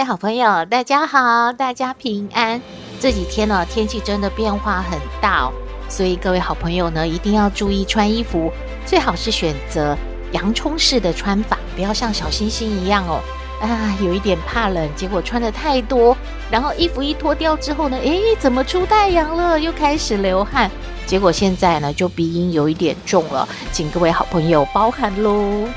位好朋友，大家好，大家平安。这几天呢，天气真的变化很大哦，所以各位好朋友呢，一定要注意穿衣服，最好是选择洋葱式的穿法，不要像小星星一样哦，啊，有一点怕冷，结果穿得太多，然后衣服一脱掉之后呢，诶，怎么出太阳了？又开始流汗，结果现在呢，就鼻音有一点重了，请各位好朋友包涵喽。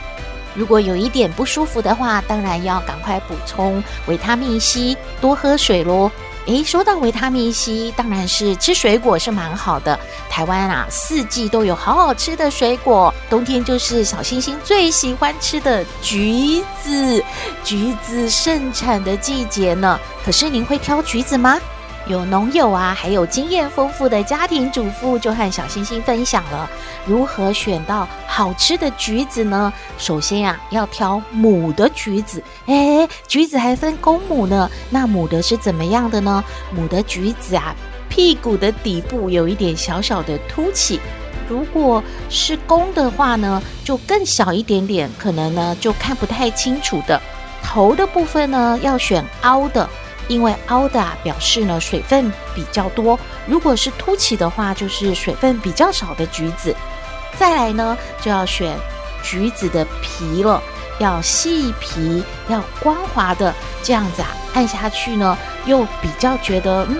如果有一点不舒服的话，当然要赶快补充维他命 C，多喝水喽。诶，说到维他命 C，当然是吃水果是蛮好的。台湾啊，四季都有好好吃的水果，冬天就是小星星最喜欢吃的橘子，橘子盛产的季节呢。可是您会挑橘子吗？有农友啊，还有经验丰富的家庭主妇就和小星星分享了如何选到好吃的橘子呢？首先呀、啊，要挑母的橘子。诶，橘子还分公母呢。那母的是怎么样的呢？母的橘子啊，屁股的底部有一点小小的凸起。如果是公的话呢，就更小一点点，可能呢就看不太清楚的。头的部分呢，要选凹的。因为凹的，表示呢水分比较多；如果是凸起的话，就是水分比较少的橘子。再来呢，就要选橘子的皮了，要细皮，要光滑的，这样子啊，按下去呢，又比较觉得嗯，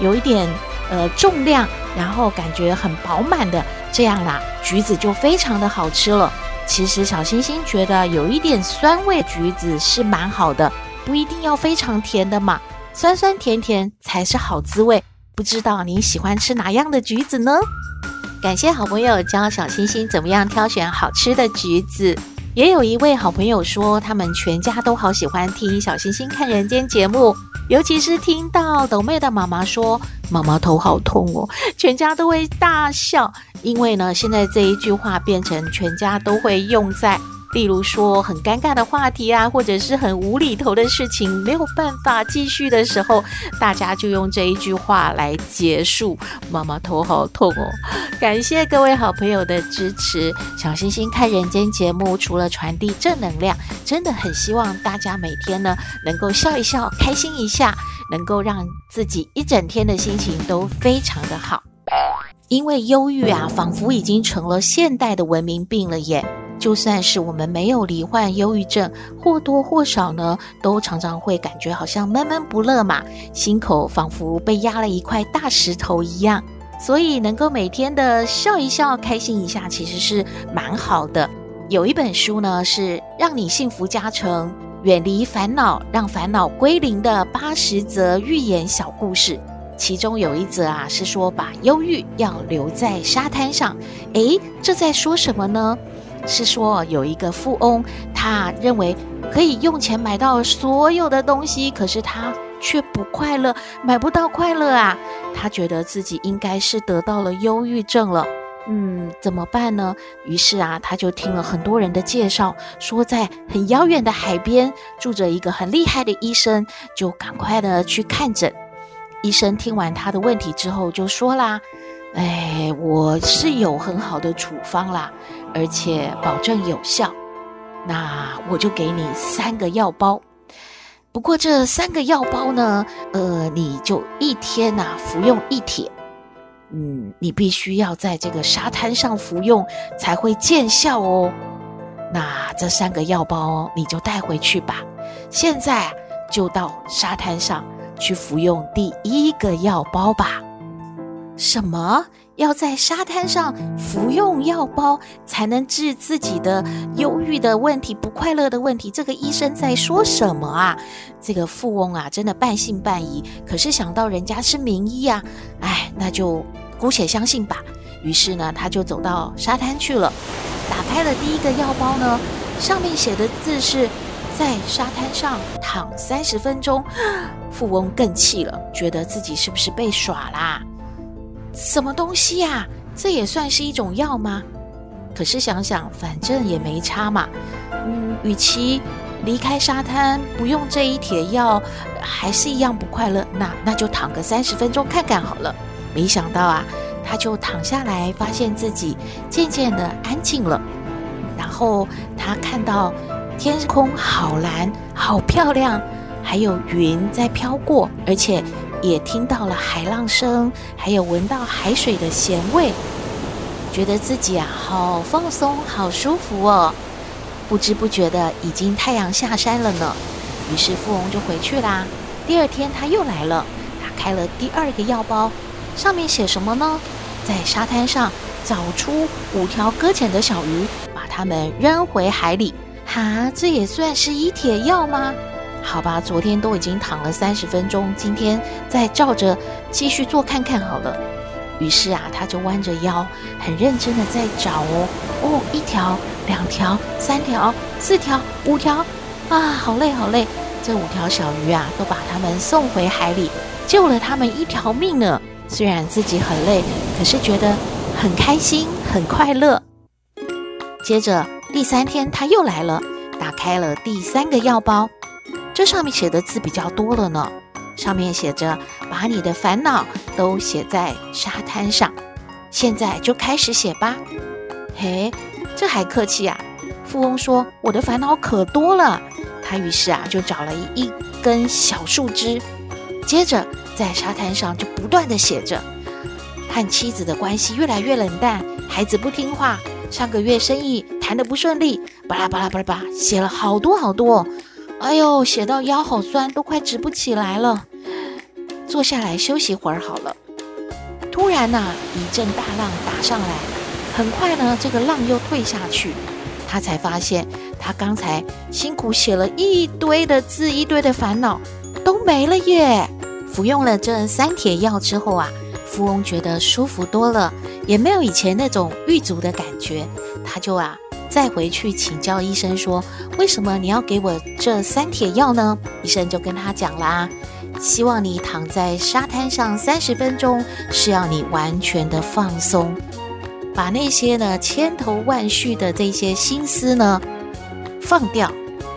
有一点呃重量，然后感觉很饱满的，这样啦，橘子就非常的好吃了。其实小星星觉得有一点酸味，橘子是蛮好的。不一定要非常甜的嘛，酸酸甜甜才是好滋味。不知道你喜欢吃哪样的橘子呢？感谢好朋友教小星星怎么样挑选好吃的橘子。也有一位好朋友说，他们全家都好喜欢听小星星看人间节目，尤其是听到斗妹的妈妈说“妈妈头好痛哦”，全家都会大笑。因为呢，现在这一句话变成全家都会用在。例如说很尴尬的话题啊，或者是很无厘头的事情，没有办法继续的时候，大家就用这一句话来结束。妈妈头好痛哦！感谢各位好朋友的支持。小星星看人间节目，除了传递正能量，真的很希望大家每天呢能够笑一笑，开心一下，能够让自己一整天的心情都非常的好。因为忧郁啊，仿佛已经成了现代的文明病了耶。就算是我们没有罹患忧郁症，或多或少呢，都常常会感觉好像闷闷不乐嘛，心口仿佛被压了一块大石头一样。所以能够每天的笑一笑，开心一下，其实是蛮好的。有一本书呢，是让你幸福加成，远离烦恼，让烦恼归零的八十则寓言小故事。其中有一则啊，是说把忧郁要留在沙滩上。诶，这在说什么呢？是说有一个富翁，他认为可以用钱买到所有的东西，可是他却不快乐，买不到快乐啊！他觉得自己应该是得到了忧郁症了。嗯，怎么办呢？于是啊，他就听了很多人的介绍，说在很遥远的海边住着一个很厉害的医生，就赶快的去看诊。医生听完他的问题之后，就说啦。哎，我是有很好的处方啦，而且保证有效。那我就给你三个药包。不过这三个药包呢，呃，你就一天呐服用一帖。嗯，你必须要在这个沙滩上服用才会见效哦。那这三个药包你就带回去吧。现在就到沙滩上去服用第一个药包吧。什么？要在沙滩上服用药包才能治自己的忧郁的问题、不快乐的问题？这个医生在说什么啊？这个富翁啊，真的半信半疑。可是想到人家是名医啊，哎，那就姑且相信吧。于是呢，他就走到沙滩去了，打开了第一个药包呢，上面写的字是在沙滩上躺三十分钟。富翁更气了，觉得自己是不是被耍啦？什么东西呀？这也算是一种药吗？可是想想，反正也没差嘛。嗯，与其离开沙滩不用这一帖药，还是一样不快乐，那那就躺个三十分钟看看好了。没想到啊，他就躺下来，发现自己渐渐的安静了。然后他看到天空好蓝，好漂亮。还有云在飘过，而且也听到了海浪声，还有闻到海水的咸味，觉得自己啊好放松，好舒服哦。不知不觉的，已经太阳下山了呢。于是富翁就回去啦。第二天他又来了，打开了第二个药包，上面写什么呢？在沙滩上找出五条搁浅的小鱼，把它们扔回海里。哈，这也算是一帖药吗？好吧，昨天都已经躺了三十分钟，今天再照着继续做看看好了。于是啊，他就弯着腰，很认真的在找哦哦，一条、两条、三条、四条、五条，啊，好累好累！这五条小鱼啊，都把它们送回海里，救了他们一条命呢。虽然自己很累，可是觉得很开心，很快乐。接着第三天他又来了，打开了第三个药包。这上面写的字比较多了呢，上面写着：“把你的烦恼都写在沙滩上，现在就开始写吧。”嘿，这还客气啊！富翁说：“我的烦恼可多了。”他于是啊，就找了一根小树枝，接着在沙滩上就不断地写着：“和妻子的关系越来越冷淡，孩子不听话，上个月生意谈得不顺利，巴拉巴拉巴拉巴拉，写了好多好多。”哎呦，写到腰好酸，都快直不起来了。坐下来休息会儿好了。突然呐、一阵大浪打上来，很快呢，这个浪又退下去。他才发现，他刚才辛苦写了一堆的字，一堆的烦恼都没了耶。服用了这三帖药之后啊，富翁觉得舒服多了，也没有以前那种郁卒的感觉。他就啊。再回去请教医生说，为什么你要给我这三帖药呢？医生就跟他讲啦，希望你躺在沙滩上三十分钟，是要你完全的放松，把那些呢千头万绪的这些心思呢放掉。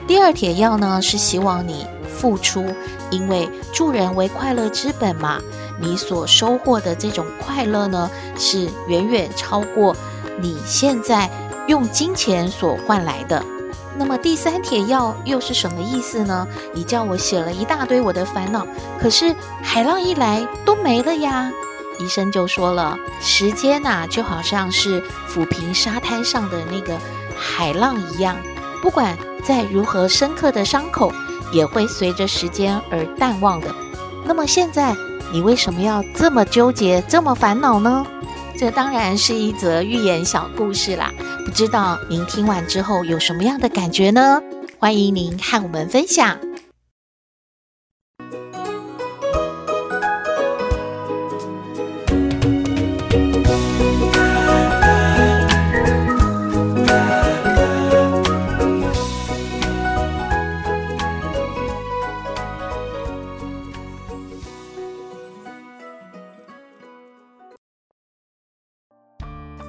第二帖药呢是希望你付出，因为助人为快乐之本嘛，你所收获的这种快乐呢是远远超过你现在。用金钱所换来的，那么第三帖药又是什么意思呢？你叫我写了一大堆我的烦恼，可是海浪一来都没了呀。医生就说了，时间呐，就好像是抚平沙滩上的那个海浪一样，不管再如何深刻的伤口，也会随着时间而淡忘的。那么现在你为什么要这么纠结，这么烦恼呢？这当然是一则寓言小故事啦。不知道您听完之后有什么样的感觉呢？欢迎您和我们分享。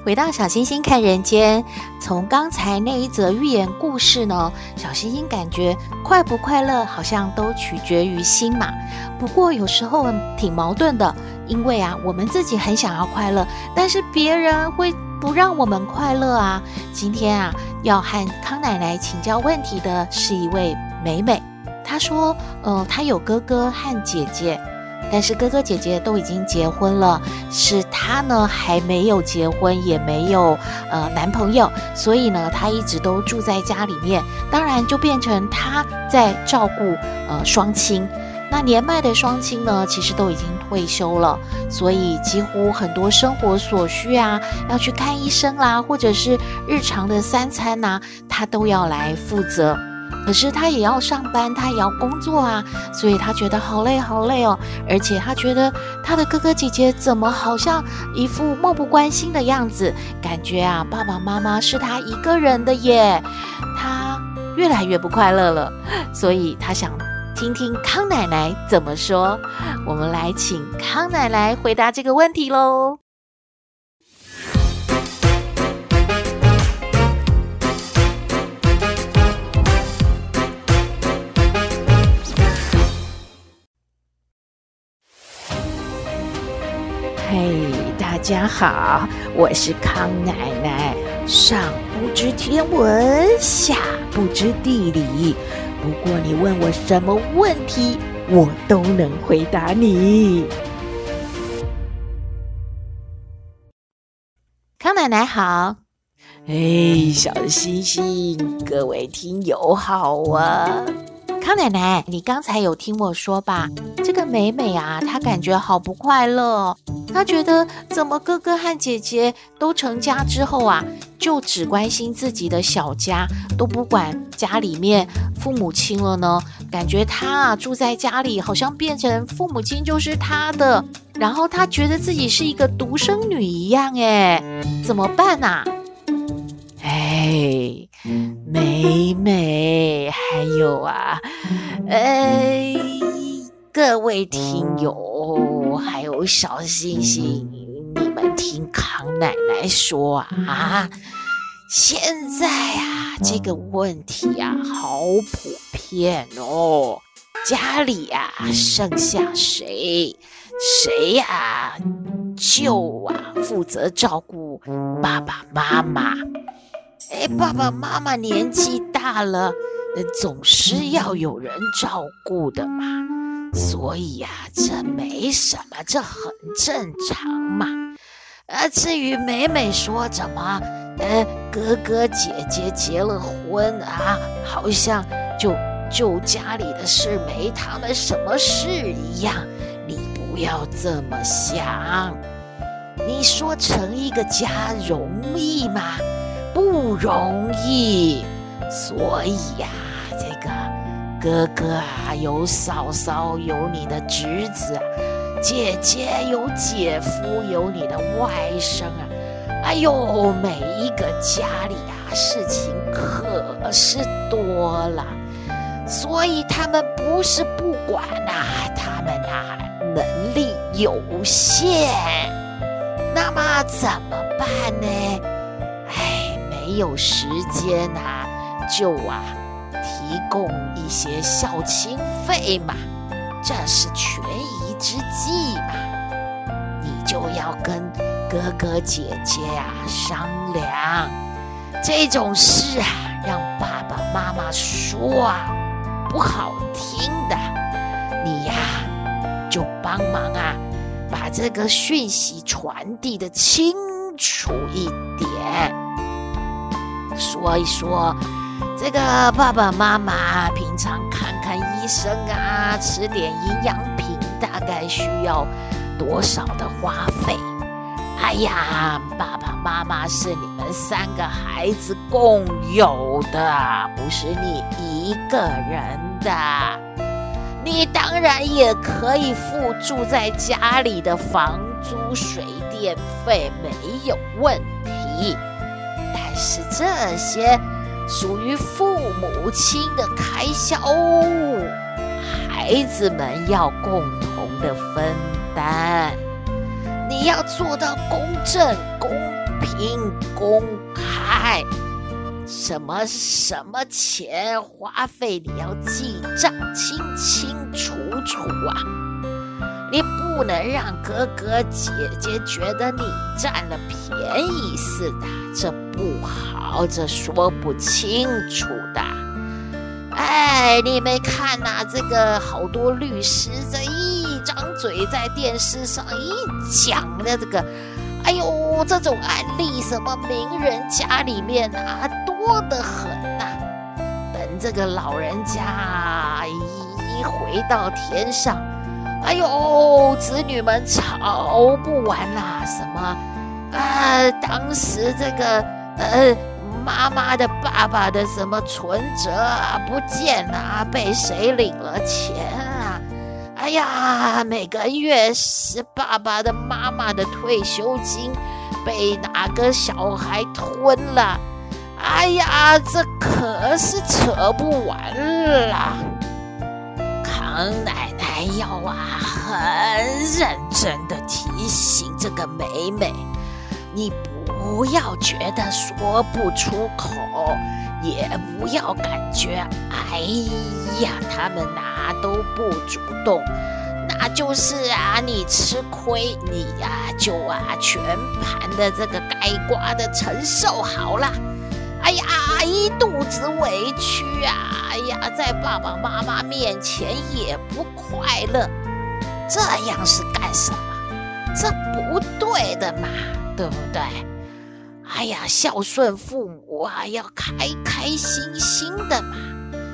回到小星星看人间，从刚才那一则寓言故事呢，小星星感觉快不快乐好像都取决于心嘛。不过有时候挺矛盾的，因为啊，我们自己很想要快乐，但是别人会不让我们快乐啊。今天啊，要和康奶奶请教问题的是一位美美，她说，呃，她有哥哥和姐姐。但是哥哥姐姐都已经结婚了，是她呢还没有结婚，也没有呃男朋友，所以呢，她一直都住在家里面。当然就变成她在照顾呃双亲。那年迈的双亲呢，其实都已经退休了，所以几乎很多生活所需啊，要去看医生啦，或者是日常的三餐呐、啊，她都要来负责。可是他也要上班，他也要工作啊，所以他觉得好累好累哦。而且他觉得他的哥哥姐姐怎么好像一副漠不关心的样子，感觉啊爸爸妈妈是他一个人的耶。他越来越不快乐了，所以他想听听康奶奶怎么说。我们来请康奶奶回答这个问题喽。嘿，大家好，我是康奶奶。上不知天文，下不知地理，不过你问我什么问题，我都能回答你。康奶奶好，哎，小星星，各位听友好啊。康奶奶，你刚才有听我说吧？这个美美啊，她感觉好不快乐。他觉得怎么哥哥和姐姐都成家之后啊，就只关心自己的小家，都不管家里面父母亲了呢？感觉他啊住在家里，好像变成父母亲就是他的，然后他觉得自己是一个独生女一样，哎，怎么办啊？哎，美美，还有啊，哎，各位听友，有小星星，你们听康奶奶说啊，现在啊，这个问题啊，好普遍哦，家里啊，剩下谁，谁呀，就啊，负责照顾爸爸妈妈。哎，爸爸妈妈年纪大了，总是要有人照顾的嘛，所以呀，这没什么，这很正常嘛。呃，至于美美说怎么，呃，哥哥姐姐结了婚啊，好像就就家里的事没他们什么事一样，你不要这么想。你说成一个家容易吗？不容易，所以呀，哥哥啊，有嫂嫂，有你的侄子，姐姐有姐夫，有你的外甥啊，哎呦，每一个家里啊，事情可是多了，所以他们不是不管呐，他们啊，能力有限，那么怎么办呢？哎没有时间啊，就啊提供一些孝亲费嘛，这是权宜之计嘛。你就要跟哥哥姐姐呀、啊、商量，这种事啊，让爸爸妈妈说啊不好听的，你呀、就帮忙啊，把这个讯息传递得清楚一点。说一说，这个爸爸妈妈平常看看医生啊，吃点营养品，大概需要多少的花费？哎呀，爸爸妈妈是你们三个孩子共有的，不是你一个人的。你当然也可以付住在家里的房租、水电费，没有问题。但是这些属于父母亲的开销，孩子们要共同的分担。你要做到公正、公平、公开，什么什么钱花费，你要记账清清楚楚啊！你不能让哥哥姐姐觉得你占了便宜似的，这不好，这说不清楚的。哎，你没看呐？这个好多律师这一张嘴在电视上一讲的这个，哎呦，这种案例什么名人家里面啊多得很呐。等这个老人家一回到天上。哎呦，子女们吵不完啦！什么啊？当时这个呃，妈妈的爸爸的什么存折啊不见了，被谁领了钱啊？哎呀，每个月是爸爸的妈妈的退休金被哪个小孩吞了？哎呀，这可是扯不完了。康奶奶要啊，很认真的提醒这个美美，你不要觉得说不出口，也不要感觉，哎呀，他们哪都不主动。那就是啊，你吃亏，你呀、就啊全盘的这个该刮的承受好了。哎呀，一肚子委屈啊！哎呀，在爸爸妈妈面前也不快乐，这样是干什么？这不对的嘛，对不对？哎呀，孝顺父母啊，要开开心心的嘛。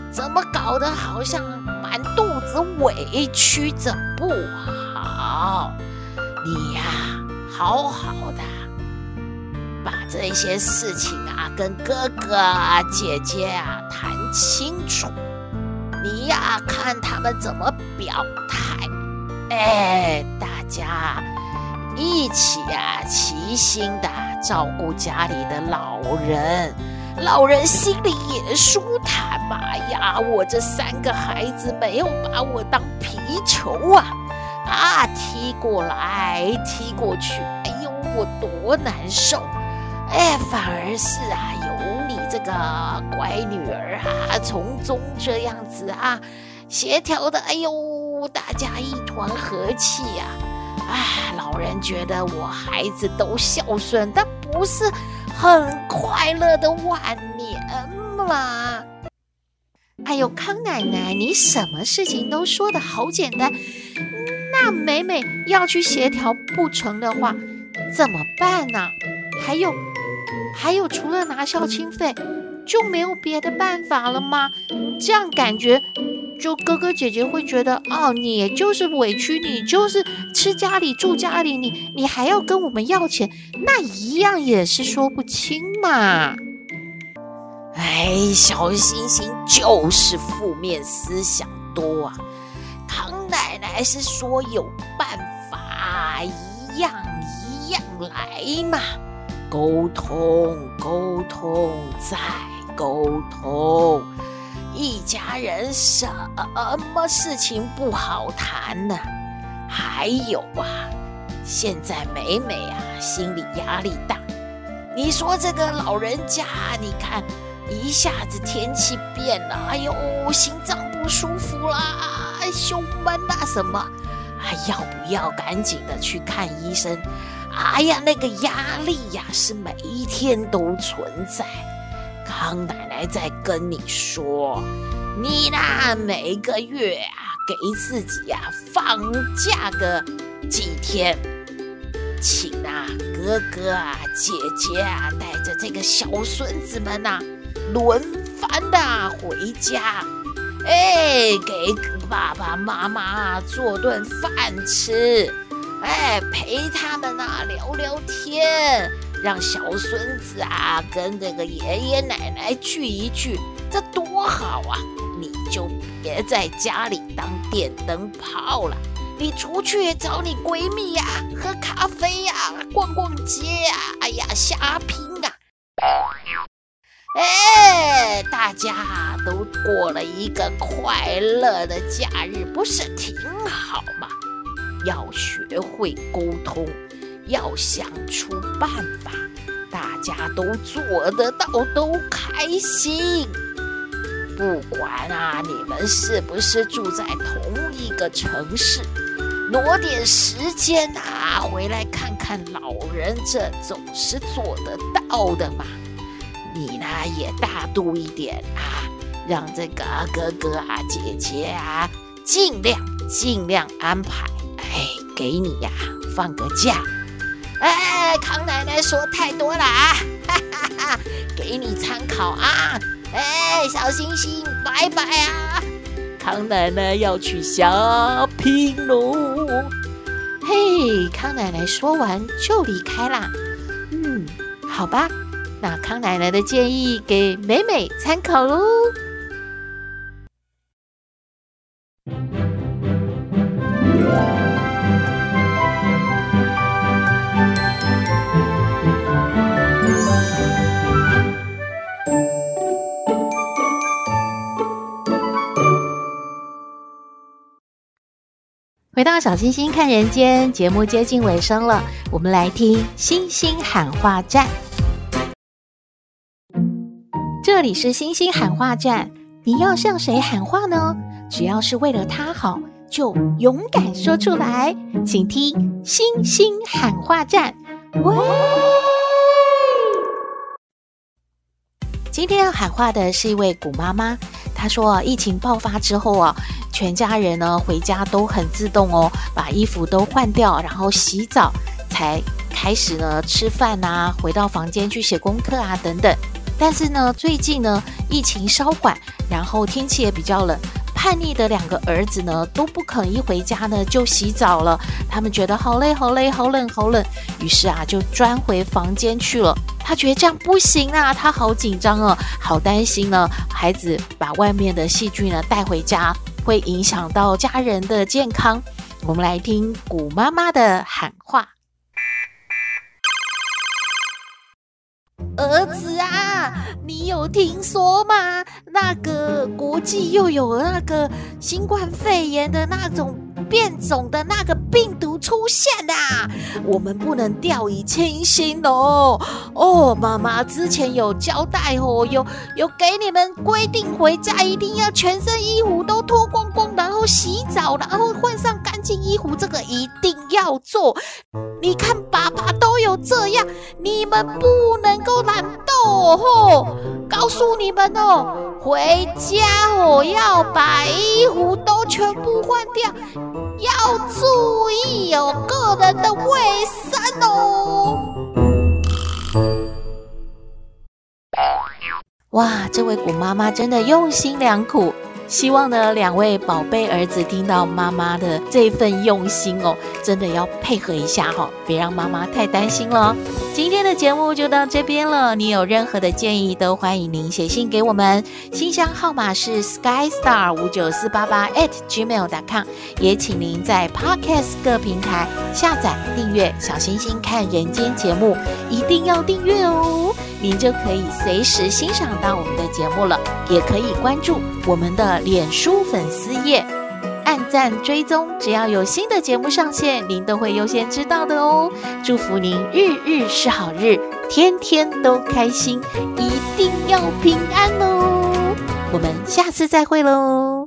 怎么搞得好像满肚子委屈，这不好。你呀、好好的把这些事情啊跟哥哥啊、姐姐啊谈清楚。你呀、看他们怎么表态。哎，大家一起啊，齐心的照顾家里的老人。老人心里也舒坦嘛呀！我这三个孩子没有把我当皮球啊，啊，踢过来踢过去，哎呦，我多难受！哎，反而是啊，有你这个乖女儿啊，从中这样子啊，协调的，哎呦，大家一团和气呀！哎，老人觉得我孩子都孝顺，但不是。很快乐的晚年嘛！还有康奶奶，你什么事情都说的好简单。那美美要去协调不成的话，怎么办呢？还有，还有，除了拿孝亲费，就没有别的办法了吗？这样感觉。就哥哥姐姐会觉得哦，你就是委屈，你就是吃家里住家里，你你还要跟我们要钱，那一样也是说不清嘛。哎，小星星就是负面思想多啊。唐奶奶是说有办法，一样一样来嘛，沟通，沟通，再沟通。一家人什么事情不好谈呢？还有啊，现在美美啊，心理压力大。你说这个老人家，你看一下子天气变了，哎呦，心脏不舒服啦，胸闷啦什么，还要不要赶紧的去看医生？哎呀，那个压力呀，是每一天都存在。康奶奶在跟你说，你呢，每个月啊，给自己呀、啊、放假个几天，请啊哥哥啊姐姐啊带着这个小孙子们呐、轮番的回家，哎，给爸爸妈妈做顿饭吃，哎，陪他们啊聊聊天。让小孙子啊跟这个爷爷奶奶聚一聚，这多好啊！你就别在家里当电灯泡了，你出去找你闺蜜呀、喝咖啡呀、逛逛街呀、哎呀，瞎拼啊！哎，大家都过了一个快乐的假日，不是挺好吗？要学会沟通。要想出办法，大家都做得到，都开心。不管啊，你们是不是住在同一个城市，挪点时间啊，回来看看老人，这总是做得到的嘛。你呢，也大度一点啊，让这个哥哥啊、姐姐啊，尽量尽量安排，给你呀、放个假。哎，康奶奶说太多了啊，哈哈哈，给你参考啊。哎，小星星，拜拜啊！康奶奶要去霞平喽。嘿，康奶奶说完就离开啦。嗯，好吧，那康奶奶的建议给美美参考喽。回到小星星看人间节目接近尾声了，我们来听星星喊话站。这里是星星喊话站，你要向谁喊话呢？只要是为了他好，就勇敢说出来。请听星星喊话站。喂，今天要喊话的是一位古妈妈，他说啊疫情爆发之后啊。全家人呢回家都很自动哦，把衣服都换掉，然后洗澡，才开始呢吃饭啊，回到房间去写功课啊等等。但是呢，最近呢疫情稍缓，然后天气也比较冷。叛逆的两个儿子呢，都不肯一回家呢就洗澡了。他们觉得好累、好累、好冷、好冷，于是啊，就钻回房间去了。他觉得这样不行啊，他好紧张啊，好担心呢。孩子把外面的细菌呢带回家，会影响到家人的健康。我们来听古妈妈的喊话。儿子啊，你有听说吗？那个国际又有那个新冠肺炎的那种变种的那个病毒出现啦！我们不能掉以轻心哦。哦，妈妈之前有交代哦，有有给你们规定，回家一定要全身衣服都脱光光，然后洗澡，然后换上干净衣服，这个一定要做。你看爸爸都有这样，你们不能够懒哦吼！告诉你们哦，回家我要把衣服都全部换掉，要注意有个人的卫生哦。哇，这位古妈妈真的用心良苦。希望呢，两位宝贝儿子听到妈妈的这份用心哦，真的要配合一下哈、哦，别让妈妈太担心了。今天的节目就到这边了，你有任何的建议都欢迎您写信给我们，信箱号码是 skystar 五九四八八 at gmail.com，也请您在 Podcast 各平台下载订阅《小星星看人间》节目，一定要订阅哦。您就可以随时欣赏到我们的节目了，也可以关注我们的脸书粉丝页，按赞追踪，只要有新的节目上线，您都会优先知道的哦。祝福您日日是好日，天天都开心，一定要平安哦。我们下次再会喽。